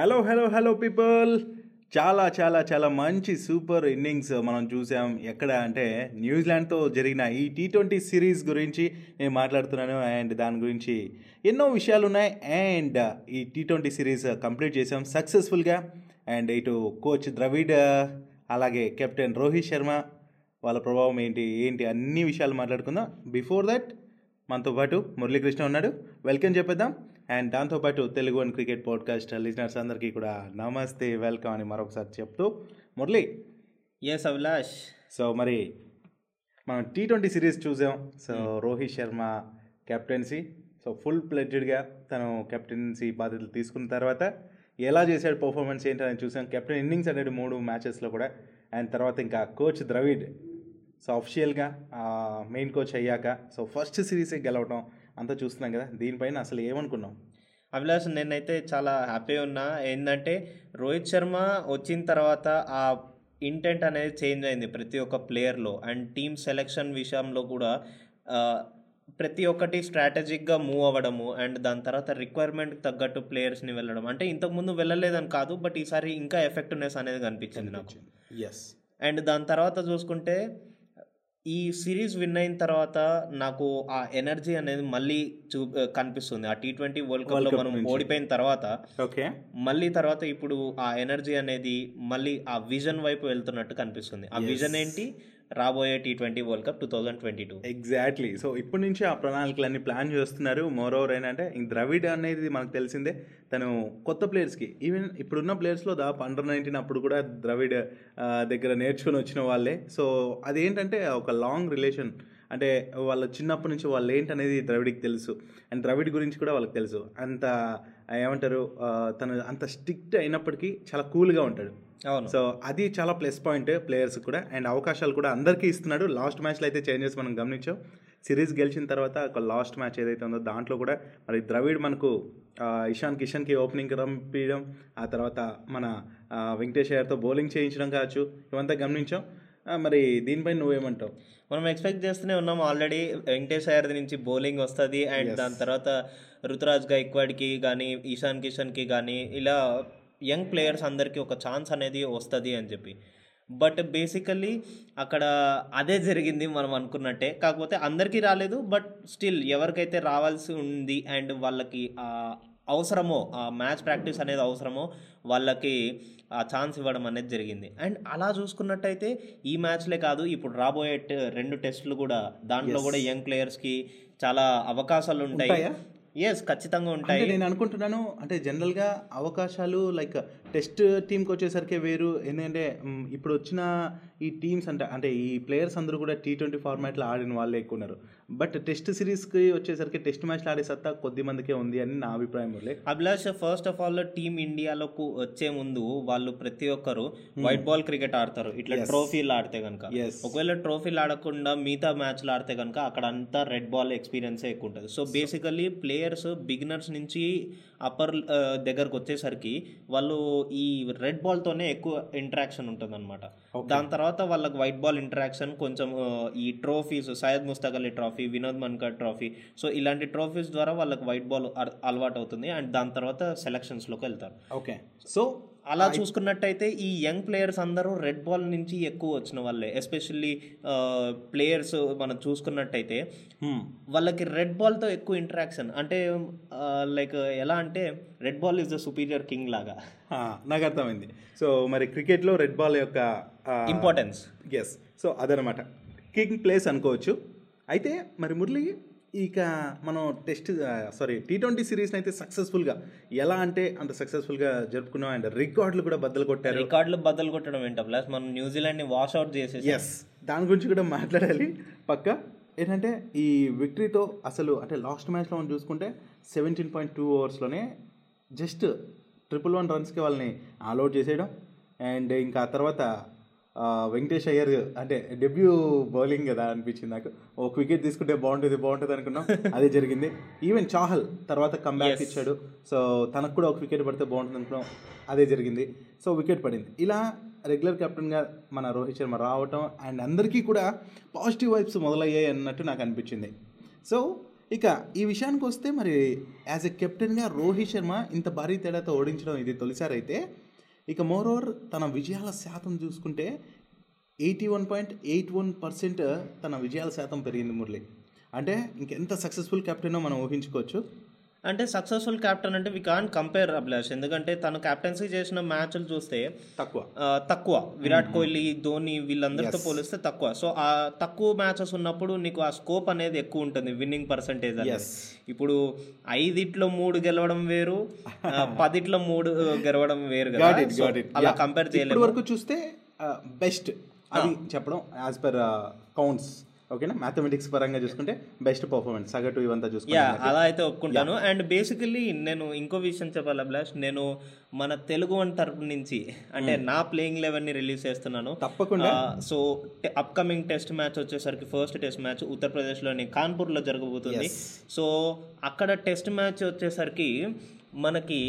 Hello hello hello people చాలా చాలా చాలా మంచి సూపర్ ఇన్నింగ్స్ మనం చూసాం. ఎక్కడ అంటే న్యూజిలాండ్తో జరిగిన ఈ టీ ట్వంటీ సిరీస్ గురించి నేను మాట్లాడుతున్నాను. అండ్ దాని గురించి ఎన్నో విషయాలు ఉన్నాయి. అండ్ ఈ టీ ట్వంటీ సిరీస్ కంప్లీట్ చేసాం సక్సెస్ఫుల్గా. అండ్ ఇటు కోచ్ ద్రవిడ్ అలాగే కెప్టెన్ రోహిత్ శర్మ వాళ్ళ ప్రభావం ఏంటి ఏంటి అన్ని విషయాలు మాట్లాడుకుందాం. బిఫోర్ దట్ మనతో పాటు మురళీకృష్ణ ఉన్నాడు. వెల్కమ్ చెప్పేద్దాం. అండ్ దాంతోపాటు Telugu one cricket podcast listeners అందరికీ కూడా నమస్తే వెల్కమ్ అని మరొకసారి చెప్తూ మురళి. ఎస్ అభిలాష్ సో మరి మనం టీ ట్వంటీ సిరీస్ చూసాం. So Rohit Sharma captaincy so full ప్లెడ్జ్డ్గా తను కెప్టెన్సీ బాధ్యతలు తీసుకున్న తర్వాత ఎలా చేశాడు పర్ఫార్మెన్స్ ఏంటని చూసాం. కెప్టెన్ ఇన్నింగ్స్ అనేది మూడు మ్యాచెస్లో కూడా. అండ్ తర్వాత ఇంకా కోచ్ ద్రవిడ్ సో అఫిషియల్గా మెయిన్ కోచ్ అయ్యాక సో ఫస్ట్ సిరీసే గెలవటం అంతా చూస్తున్నాం కదా దీనిపైన అసలు ఏమనుకున్నాం? అభిలాష్ నేనైతే చాలా హ్యాపీ ఉన్నా. ఏంటంటే రోహిత్ శర్మ వచ్చిన తర్వాత ఆ ఇంటెంట్ అనేది చేంజ్ అయింది ప్రతి ఒక్క ప్లేయర్లో అండ్ టీమ్ సెలెక్షన్ విషయంలో కూడా ప్రతి ఒక్కటి స్ట్రాటజిక్గా మూవ్ అవ్వడము అండ్ దాని తర్వాత రిక్వైర్మెంట్ తగ్గట్టు ప్లేయర్స్ని వెళ్ళడం. అంటే ఇంతకుముందు వెళ్ళలేదని కాదు బట్ ఈసారి ఇంకా ఎఫెక్టివ్నెస్ అనేది కనిపించింది నాకు. ఎస్ అండ్ దాని తర్వాత చూసుకుంటే ఈ సిరీస్ విన్ అయిన తర్వాత నాకు ఆ ఎనర్జీ అనేది మళ్ళీ చూ కనిపిస్తుంది. ఆ టీ ట్వంటీ వరల్డ్ కప్లో మనం. ఓడిపోయిన తర్వాత ఓకే. మళ్ళీ తర్వాత ఇప్పుడు ఆ ఎనర్జీ అనేది మళ్ళీ ఆ విజన్ వైపు వెళ్తున్నట్టు కనిపిస్తుంది. ఆ. విజన్ ఏంటి? రాబోయే T twenty world cup two thousand twenty two. Exactly so ఇప్పటి నుంచి ఆ ప్రణాళికలన్నీ ప్లాన్ చేస్తున్నారు. మోర్ ఓవర్ ఏంటంటే ఇంక ద్రవిడ్ అనేది మనకు తెలిసిందే తను కొత్త ప్లేయర్స్కి ఈవెన్ ఇప్పుడున్న ప్లేయర్స్లో దాదాపు అండర్ నైన్టీన్ అప్పుడు కూడా ద్రవిడ్ దగ్గర నేర్చుకుని వచ్చిన వాళ్ళే. సో అదేంటంటే ఒక లాంగ్ రిలేషన్ అంటే వాళ్ళ చిన్నప్పటి నుంచి వాళ్ళు ఏంటనేది ద్రవిడికి తెలుసు. అండ్ ద్రవిడ్ గురించి కూడా వాళ్ళకి తెలుసు. అంత ఏమంటారు తను అంత స్ట్రిక్ట్ అయినప్పటికీ చాలా కూల్గా ఉంటాడు. అవును. సో అది చాలా ప్లస్ పాయింట్ ప్లేయర్స్ కూడా. అండ్ అవకాశాలు కూడా అందరికీ ఇస్తున్నాడు. లాస్ట్ మ్యాచ్లో అయితే చేంజెస్ మనం గమనించాం. సిరీస్ గెలిచిన తర్వాత ఒక లాస్ట్ మ్యాచ్ ఏదైతే ఉందో దాంట్లో కూడా మరి ద్రవిడ్ మనకు ఇషాన్ కిషన్కి ఓపెనింగ్ పంపించడం ఆ తర్వాత మన వెంకటేష్ అయ్యర్తో బౌలింగ్ చేయించడం కావచ్చు. ఇవంతా గమనించాం. మరి దీనిపై నువ్వేమంటావు? మనం ఎక్స్పెక్ట్ చేస్తూనే ఉన్నాం ఆల్రెడీ వెంకటేష్ అయ్యర్ నుంచి బౌలింగ్ వస్తుంది అండ్. దాని తర్వాత రుతురాజ్ గైక్వాడ్కి కానీ ఈశాన్ కిషన్కి కానీ ఇలా యంగ్ ప్లేయర్స్ అందరికీ ఒక ఛాన్స్ అనేది వస్తుంది అని చెప్పి. బట్ బేసికల్లీ అక్కడ అదే జరిగింది మనం అనుకున్నట్టే. కాకపోతే అందరికీ రాలేదు బట్ స్టిల్ ఎవరికైతే రావాల్సి ఉంది అండ్ వాళ్ళకి అవసరమో ఆ మ్యాచ్ ప్రాక్టీస్ అనేది అవసరమో వాళ్ళకి ఆ ఛాన్స్ ఇవ్వడం అనేది జరిగింది అండ్ అలా చూసుకున్నట్టయితే ఈ మ్యాచ్లే కాదు ఇప్పుడు రాబోయే రెండు టెస్టులు కూడా దాంట్లో. కూడా యంగ్ ప్లేయర్స్కి చాలా అవకాశాలు ఉంటాయి? ఎస్ ఖచ్చితంగా ఉంటాయి నేను అనుకుంటున్నాను అంటే జనరల్గా అవకాశాలు లైక్ టెస్ట్ టీంకి వచ్చేసరికి వేరు. ఎందుకంటే ఇప్పుడు వచ్చిన ఈ టీమ్స్ అంటే అంటే ఈ ప్లేయర్స్ అందరూ కూడా టీ ట్వంటీ ఫార్మాట్లో ఆడిన వాళ్ళే ఎక్కువ ఉన్నారు. బట్ టెస్ట్ సిరీస్కి వచ్చేసరికి టెస్ట్ మ్యాచ్లు ఆడే సత్తా కొద్ది మందికే ఉంది అని నా అభిప్రాయం Abhilash first of all team ఇండియాలోకి వచ్చే ముందు వాళ్ళు ప్రతి ఒక్కరు వైట్ బాల్ క్రికెట్ ఆడతారు. ఇట్లా. ట్రోఫీలు ఆడితే కనుక. ఒకవేళ ట్రోఫీలు ఆడకుండా మిగతా మ్యాచ్లు ఆడితే కనుక అక్కడ అంతా రెడ్ బాల్ ఎక్స్పీరియన్సే ఎక్కువ ఉంటుంది. సో బేసికల్లీ ప్లేయర్స్ బిగినర్స్ నుంచి అప్పర్ దగ్గరకు వచ్చేసరికి వాళ్ళు ఈ రెడ్ బాల్తోనే ఎక్కువ ఇంటరాక్షన్ ఉంటుంది అనమాట దాని తర్వాత వాళ్ళకి వైట్ బాల్ ఇంటరాక్షన్ కొంచెం ఈ trophies Syed Mushtaq Ali trophy Vinod Mankad trophy so ఇలాంటి ట్రోఫీస్ ద్వారా వాళ్ళకి వైట్ బాల్ అలవాటు అవుతుంది అండ్ దాని తర్వాత సెలక్షన్స్లోకి వెళ్తారు. ఓకే సో అలా చూసుకున్నట్టయితే ఈ యంగ్ ప్లేయర్స్ అందరూ రెడ్ బాల్ నుంచి ఎక్కువ వచ్చిన వాళ్ళే. ఎస్పెషల్లీ ప్లేయర్స్ మనం చూసుకున్నట్టయితే వాళ్ళకి రెడ్ బాల్తో ఎక్కువ ఇంటరాక్షన్. అంటే లైక్ ఎలా అంటే red ball is the superior king లాగా. నాకు అర్థమైంది. సో మరి క్రికెట్లో రెడ్ బాల్ యొక్క ఇంపార్టెన్స్ ఎస్ సో అదనమాట. కింగ్ ప్లేస్ అనుకోవచ్చు. అయితే మరి మురళి ఇక మనం టెస్ట్ సారీ టీ ట్వంటీ సిరీస్ని అయితే సక్సెస్ఫుల్గా ఎలా అంటే అంత సక్సెస్ఫుల్గా జరుపుకున్నాం అండ్ రికార్డులు కూడా బద్దలు కొట్టారు. రికార్డులు బద్దలు కొట్టడం ఏంటో ప్లస్ మనం న్యూజిలాండ్ని వాష్ అవుట్ చేసేసి. ఎస్ దాని గురించి కూడా మాట్లాడాలి. పక్క ఏంటంటే ఈ విక్టరీతో అసలు అంటే లాస్ట్ మ్యాచ్లో మనం చూసుకుంటే సెవెంటీన్ పాయింట్ టూ ఓవర్స్లోనే జస్ట్ ట్రిపుల్ వన్ రన్స్కి వాళ్ళని ఆల్అౌట్ చేసేయడం. అండ్ ఇంకా ఆ తర్వాత వెంకటేష్ అయ్యర్ అంటే డెబ్యూ బౌలింగ్ కదా అనిపించింది నాకు. ఒక వికెట్ తీసుకుంటే బాగుంటుంది బాగుంటుంది అనుకున్నాం. అదే జరిగింది. ఈవెన్ చాహల్ తర్వాత కంబ్యాక్. ఇచ్చాడు. సో తనకు కూడా ఒక వికెట్ పడితే బాగుంటుంది అనుకున్నాం. అదే జరిగింది. సో వికెట్ పడింది. ఇలా రెగ్యులర్ కెప్టెన్గా మన రోహిత్ శర్మ రావటం అండ్ అందరికీ కూడా పాజిటివ్ వైబ్స్ మొదలయ్యాయి అన్నట్టు నాకు అనిపించింది. సో ఇక ఈ విషయానికి వస్తే మరి యాజ్ ఎ కెప్టెన్గా రోహిత్ శర్మ ఇంత భారీ తేడాతో ఓడించడం ఇది తొలిసారి అయితే ఇక మోరోవర్ తన విజయాల శాతం చూసుకుంటే eighty one point eight one percent తన విజయాల శాతం పెరిగింది మురళి. అంటే ఇంకెంత సక్సెస్ఫుల్ కెప్టెనో మనం ఊహించుకోవచ్చు. అంటే సక్సెస్ఫుల్ క్యాప్టెన్ అంటే వి కాన్ కంపేర్ అభిలాష్. ఎందుకంటే తను క్యాప్టెన్సీ చేసిన మ్యాచ్లు చూస్తే తక్కువ. తక్కువ. విరాట్ కోహ్లీ ధోని వీళ్ళందరితో పోలిస్తే తక్కువ. సో ఆ తక్కువ మ్యాచెస్ ఉన్నప్పుడు నీకు ఆ స్కోప్ అనేది ఎక్కువ ఉంటుంది విన్నింగ్ పర్సంటేజ్ అనేది. ఇప్పుడు ఐదిట్లో మూడు గెలవడం వేరు పదిట్లో మూడు గెలవడం వేరు కదా. అలా. కంపేర్ చేయలేము. వరకు చూస్తే బెస్ట్ అది చెప్పడం యాజ్ పర్ కౌంట్స్ ఓకేనా? మ్యాథమెటిక్స్ పరంగా చూసుకుంటే బెస్ట్ పర్ఫార్మెన్స్ సగటు ఇవంతా చూసుకుంటే అలా అయితే ఒప్పుకుంటాను. అండ్ బేసికలీ నేను ఇంకో విషయం చెప్పాలి అభిలాష్ నేను మన తెలుగు వన్ తరపు నుంచి అంటే నా ప్లేయింగ్ లెవెన్ని రిలీజ్ చేస్తున్నాను. తప్పకుండా. సో అప్కమింగ్ టెస్ట్ మ్యాచ్ వచ్చేసరికి ఫస్ట్ టెస్ట్ మ్యాచ్ ఉత్తరప్రదేశ్లోని కాన్పూర్లో జరగబోతుంది. సో అక్కడ టెస్ట్ మ్యాచ్ వచ్చేసరికి మనకి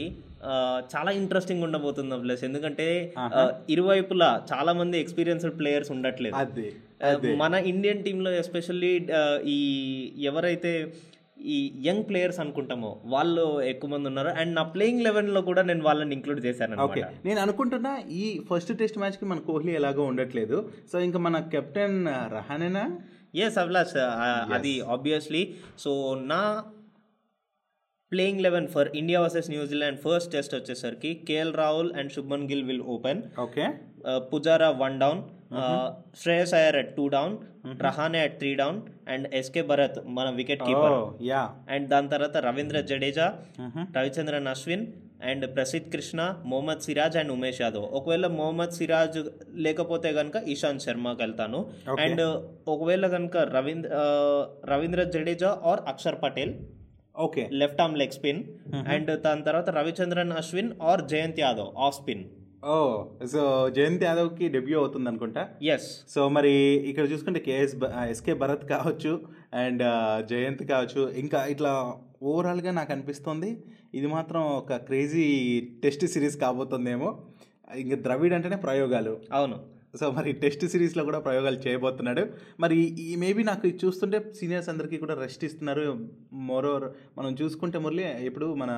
చాలా ఇంట్రెస్టింగ్ ఉండబోతుంది ప్లస్ ఎందుకంటే ఇరువైపులా చాలా మంది ఎక్స్పీరియన్స్డ్ ప్లేయర్స్ ఉండట్లేదు. మన ఇండియన్ టీంలో ఎస్పెషల్లీ ఈ ఎవరైతే ఈ యంగ్ ప్లేయర్స్ అనుకుంటామో వాళ్ళు ఎక్కువ మంది ఉన్నారు. అండ్ నా ప్లేయింగ్ లెవెన్లో కూడా నేను వాళ్ళని ఇంక్లూడ్ చేశాను ఓకే. నేను అనుకుంటున్నా ఈ ఫస్ట్ టెస్ట్ మ్యాచ్కి మన కోహ్లీ ఎలాగో ఉండట్లేదు. సో ఇంకా మన కెప్టెన్ రహానేనా? ఎస్ అభిలాష్ అది ఆబ్వియస్లీ సో నా playing eleven for India versus New Zealand first test వచ్చేసరికి KL Rahul and Shubman Gill will open okay Pujara one down Shreyas Iyer at two down Rahane at three down and SK Bharat మన వికెట్ కీపర్ యా అండ్ దాని తర్వాత Ravindra Jadeja Ravichandran Ashwin and Prasidh Krishna Mohammed Siraj and Umesh Yadav ఒకవేళ మొహమ్మద్ సిరాజ్ లేకపోతే కనుక ఇషాంత్ శర్మకి వెళ్తాను. And ఒకవేళ కనుక రవీంద్ర ఆ, Ravindra Jadeja or Akshar Patel okay left arm leg spin and దాని తర్వాత Ravichandran Ashwin or Jayant Yadav off spin oh so Jayant యాదవ్కి డెబ్యూ అవుతుంది అనుకుంటా? ఎస్ సో మరి ఇక్కడ చూసుకుంటే కేఎస్ ఎస్కే భరత్ కావచ్చు అండ్ జయంత్ కావచ్చు. ఇంకా ఇట్లా ఓవరాల్గా నాకు అనిపిస్తుంది. ఇది మాత్రం ఒక క్రేజీ టెస్ట్ సిరీస్ కాబోతుందేమో. ఇంకా ద్రవిడ్ అంటేనే ప్రయోగాలు. అవును. సో మరి టెస్ట్ సిరీస్లో కూడా ప్రయోగాలు చేయబోతున్నాడు. మరి ఈ మేబీ నాకు ఇది చూస్తుంటే సీనియర్స్ అందరికీ కూడా రెస్ట్ ఇస్తున్నారు. మోరోవర్ మనం చూసుకుంటే మురళి ఇప్పుడు మన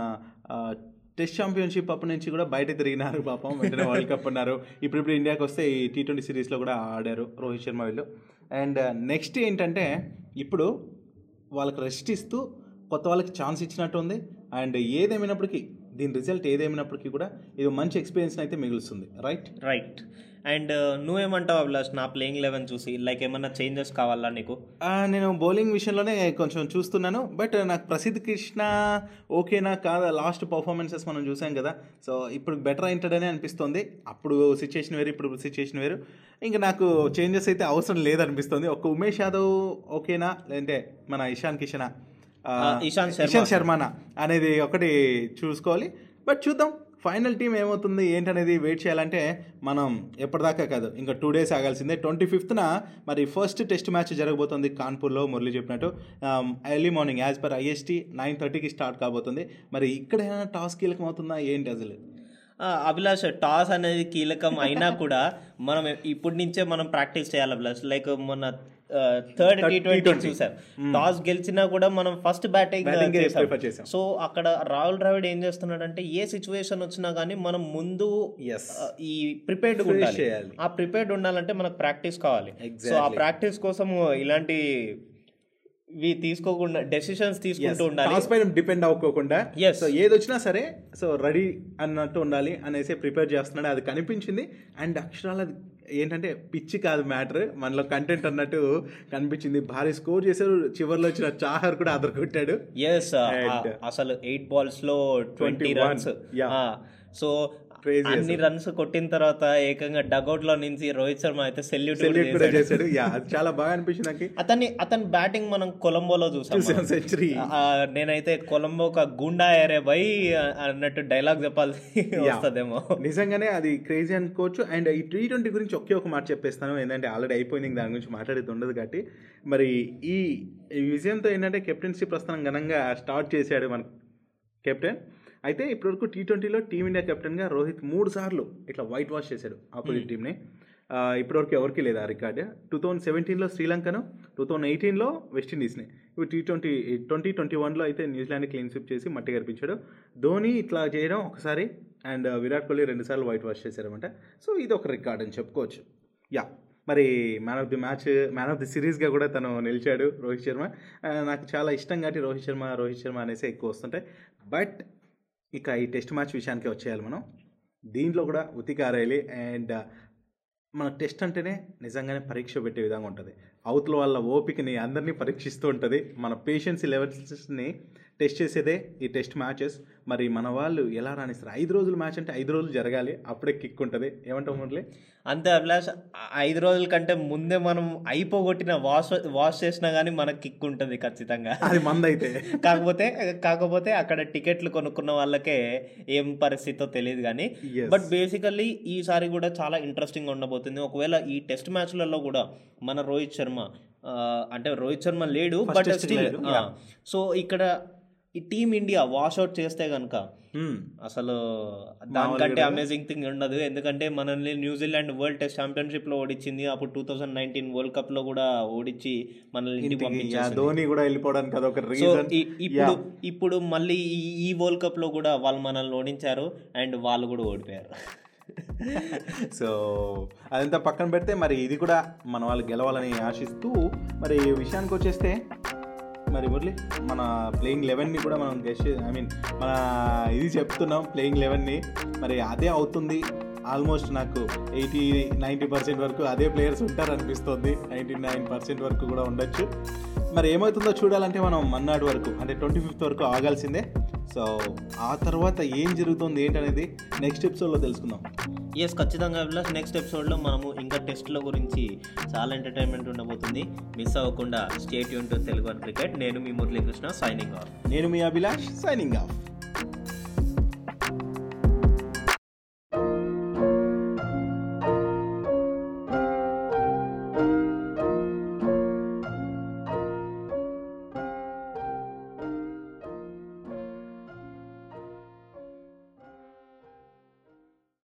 టెస్ట్ ఛాంపియన్షిప్ అప్పటి నుంచి కూడా బయట తిరిగినారు పాపం. వెంటనే వరల్డ్ కప్ ఉన్నారు. ఇప్పుడు ఇప్పుడు ఇండియాకి వస్తే ఈ టీ ట్వంటీ సిరీస్లో కూడా ఆడారు రోహిత్ శర్మ వీళ్ళు. అండ్ నెక్స్ట్ ఏంటంటే ఇప్పుడు వాళ్ళకి రెస్ట్ ఇస్తూ కొత్త వాళ్ళకి ఛాన్స్ ఇచ్చినట్టు ఉంది. అండ్ ఏదేమైనప్పటికీ దీని రిజల్ట్ ఏదేమైనప్పటికీ కూడా ఇది మంచి ఎక్స్పీరియన్స్ అయితే మిగులుస్తుంది. రైట్? రైట్. అండ్ నువ్వేమంటావు అభిలాష్ నా ప్లేయింగ్ లెవెన్ చూసి లైక్ ఏమన్నా చేంజెస్ కావాలా నీకు? నేను బౌలింగ్ విషయంలోనే కొంచెం చూస్తున్నాను బట్ నాకు ప్రసిద్ధ్ కృష్ణ ఓకేనా కాదా? లాస్ట్ పర్ఫార్మెన్సెస్ మనం చూసాం కదా. సో ఇప్పుడు బెటర్ అయింటాడని అనిపిస్తుంది. అప్పుడు సిచ్యుయేషన్ వేరు ఇప్పుడు సిచ్యుయేషన్ వేరు. ఇంకా నాకు చేంజెస్ అయితే అవసరం లేదనిపిస్తుంది. ఒక ఉమేష్ యాదవ్ ఓకేనా? లేదంటే మన ఇషాన్ కిషనా? ఆ, ఆ, ఇషాంత్ శర్మ. ఇషాంత్ శర్మనా? అనేది ఒకటి చూసుకోవాలి. బట్ చూద్దాం. ఫైనల్ టీం ఏమవుతుంది? ఏంటనేది వెయిట్ చేయాలంటే మనం ఎప్పటిదాకా కాదు ఇంకా టూ డేస్ ఆగాల్సిందే. ట్వంటీ ఫిఫ్త్న మరి ఫస్ట్ టెస్ట్ మ్యాచ్ జరగబోతుంది కాన్పూర్లో మురళి చెప్పినట్టు. Early morning as per IST nine థర్టీకి స్టార్ట్ కాబోతుంది. మరి ఇక్కడ ఏమైనా టాస్ కీలకం అవుతుందా ఏంటి అసలు? అభిలాష్ టాస్ అనేది కీలకం అయినా కూడా మనం ఇప్పటి నుంచే మనం ప్రాక్టీస్ చేయాలి అభిలాష్. లైక్ మొన్న థర్డ్ టీ ట్వంటీ చూసాం. టాస్ గెలిచినా కూడా మనం ఫస్ట్ బ్యాటింగ్. సో అక్కడ రాహుల్ ద్రావిడ్ ఏం చేస్తున్నాడంటే ఏ సిచ్యువేషన్ వచ్చినా కానీ మనం ముందు ఈ ప్రిపేర్డ్ ఉండాలి. ఆ ప్రిపేర్డ్ ఉండాలంటే మనకు ప్రాక్టీస్ కావాలి. సో ఆ ప్రాక్టీస్ కోసం ఇలాంటి తీసుకోకుండా డెసిషన్స్ తీసుకుంటూ ఉండాలి. టాస్ పైన డిపెండ్ అవ్వకోకుండా. Yes. సో ఏది వచ్చినా సరే సో రెడీ అన్నట్టు ఉండాలి అనేసి ప్రిపేర్ చేస్తున్నాడు. అది కనిపించింది. అండ్ అక్షరాలు అది ఏంటంటే పిచ్చి కాదు మ్యాటర్. మనలో కంటెంట్ అన్నట్టు కనిపించింది. భారీ స్కోర్ చేశారు. చివరిలో వచ్చిన చాహర్ కూడా అదర్ కొట్టాడు ఎస్ అసలు ఎయిట్ బాల్స్లో ట్వంటీ 21, రన్స్. సో అన్ని రన్స్ కొట్టిన తర్వాత ఏకంగా డగౌట్లో నుంచి రోహిత్ శర్మ అయితే సెల్యూట్ కూడా చేశాడు. చాలా బాగా అనిపించింది నాకు. అతన్ని అతని బ్యాటింగ్ మనం కొలంబోలో చూసాం. సెంచరీ నేనైతే కొలంబో ఒక గుండా ఏరే బై అన్నట్టు డైలాగ్ చెప్పాల్సి వస్తుందేమో. నిజంగానే అది క్రేజీ అనుకోవచ్చు. అండ్ ఈ టీ ట్వంటీ గురించి ఒకే ఒక మాట చెప్పేస్తాను. ఏంటంటే ఆల్రెడీ అయిపోయింది దాని గురించి మాట్లాడేది ఉండదు కాబట్టి. మరి ఈ ఈ విజయంతో ఏంటంటే కెప్టెన్సీ ప్రస్థానం ఘనంగా స్టార్ట్ చేశాడు మన కెప్టెన్ అయితే ఇప్పటివరకు టీ ట్వంటీలో టీమిండియా కెప్టెన్గా రోహిత్ మూడు సార్లు ఇట్లా వైట్ వాష్ చేశాడు ఆపోజిట్ టీంని ఆ, ఇప్పటివరకు ఎవరికి లేదు ఆ రికార్డు? టూ థౌజండ్ సెవెంటీన్లో శ్రీలంకను టూ థౌజండ్ ఎయిటీన్లో వెస్టిండీస్ని ఇప్పుడు టీ ట్వంటీ ట్వంటీ ట్వంటీ వన్లో అయితే న్యూజిలాండ్ క్లీన్ స్విప్ చేసి మట్టి కనిపించాడు ధోని ఇట్లా చేయడం ఒకసారి అండ్ విరాట్ కోహ్లీ రెండుసార్లు వైట్ వాష్ చేశారనమాట సో ఇది ఒక రికార్డ్ అని చెప్పుకోవచ్చు. యా మరి man of the match man of the సిరీస్గా కూడా తను నిలిచాడు రోహిత్ శర్మ. నాకు చాలా ఇష్టం కాబట్టి రోహిత్ శర్మ రోహిత్ శర్మ అనేసి ఎక్కువ వస్తుంటాయి. బట్ ఇక ఈ టెస్ట్ మ్యాచ్ విషయానికి వచ్చేయాలి మనం. దీంట్లో కూడా ఉతికారేలి అండ్ మన టెస్ట్ అంటేనే నిజంగానే పరీక్ష పెట్టే విధంగా ఉంటుంది. అవతల వాళ్ళ ఓపికని అందరినీ పరీక్షిస్తూ ఉంటుంది. మన పేషెన్స్ లెవెల్స్ని టెస్ట్ చేసేదే ఈ టెస్ట్ మ్యాచెస్ మరి మన వాళ్ళు ఎలా రాణిస్తారు? ఐదు రోజుల మ్యాచ్ అంటే ఐదు రోజులు జరగాలి. అప్పుడే కిక్ ఉంటుంది. ఏమంటావు మురళి? అంతే అభిలాష్ ఐదు రోజుల కంటే ముందే మనం అయిపోగొట్టిన వాష్ వాష్ చేసినా కానీ మనకు కిక్ ఉంటుంది ఖచ్చితంగా. అది మందైతే. కాకపోతే కాకపోతే అక్కడ టికెట్లు కొనుక్కున్న వాళ్ళకే ఏం పరిస్థితో తెలియదు కానీ. బట్ బేసికల్లీ ఈసారి కూడా చాలా ఇంట్రెస్టింగ్ ఉండబోతుంది. ఒకవేళ ఈ టెస్ట్ మ్యాచ్లలో కూడా మన రోహిత్ శర్మ ఆ, అంటే రోహిత్ శర్మ లేడు బట్ స్టిల్. సో ఇక్కడ ఈ టీమ్ ఇండియా వాష్అవుట్ చేస్తే కనుక Hmm. అసలు దానికంటే. అమేజింగ్ థింగ్ ఉండదు. ఎందుకంటే మనల్ని న్యూజిలాండ్ వరల్డ్ టెస్ట్ ఛాంపియన్షిప్లో ఓడించింది అప్పుడు టూ థౌజండ్ నైన్టీన్ వరల్డ్ కప్లో కూడా ఓడించి మనల్ని ఇంటికి ధోని కూడా వెళ్ళిపోవడానికి అదొక రీజన్ ఇప్పుడు ఇప్పుడు మళ్ళీ ఈ వరల్డ్ కప్లో కూడా వాళ్ళు మనల్ని ఓడించారు. అండ్ వాళ్ళు కూడా ఓడిపోయారు. సో అదంతా పక్కన పెడితే మరి ఇది కూడా మన వాళ్ళు గెలవాలని ఆశిస్తూ మరి విషయానికి వచ్చేస్తే మరి మురళి మన ప్లేయింగ్ లెవెన్ని కూడా మనం గెస్ట్ ఐ మీన్ మన ఇది చెప్తున్నాం ప్లేయింగ్ లెవెన్ని మరి అదే అవుతుంది. ఆల్మోస్ట్ నాకు ఎయిటీ నైంటీ పర్సెంట్ వరకు అదే ప్లేయర్స్ ఉంటారు అనిపిస్తుంది నైంటీ నైన్ పర్సెంట్ వరకు కూడా ఉండొచ్చు. మరి ఏమవుతుందో చూడాలంటే మనం మన్నాడు వరకు అంటే ట్వంటీ ఫిఫ్త్ వరకు ఆగాల్సిందే. సో ఆ తర్వాత ఏం జరుగుతుంది ఏంటనేది నెక్స్ట్ ఎపిసోడ్లో తెలుసుకుందాం. ఎస్ ఖచ్చితంగా ప్లస్ నెక్స్ట్ ఎపిసోడ్లో మనము ఇంకా టెస్ట్ల గురించి చాలా ఎంటర్టైన్మెంట్ ఉండబోతుంది. మిస్ అవ్వకుండా state Yoon to Telugu cricket నేను మీ మురళీకృష్ణ సైనింగ్ ఆఫ్ నేను మీ అభిలాష్ సైనింగ్ ఆఫ్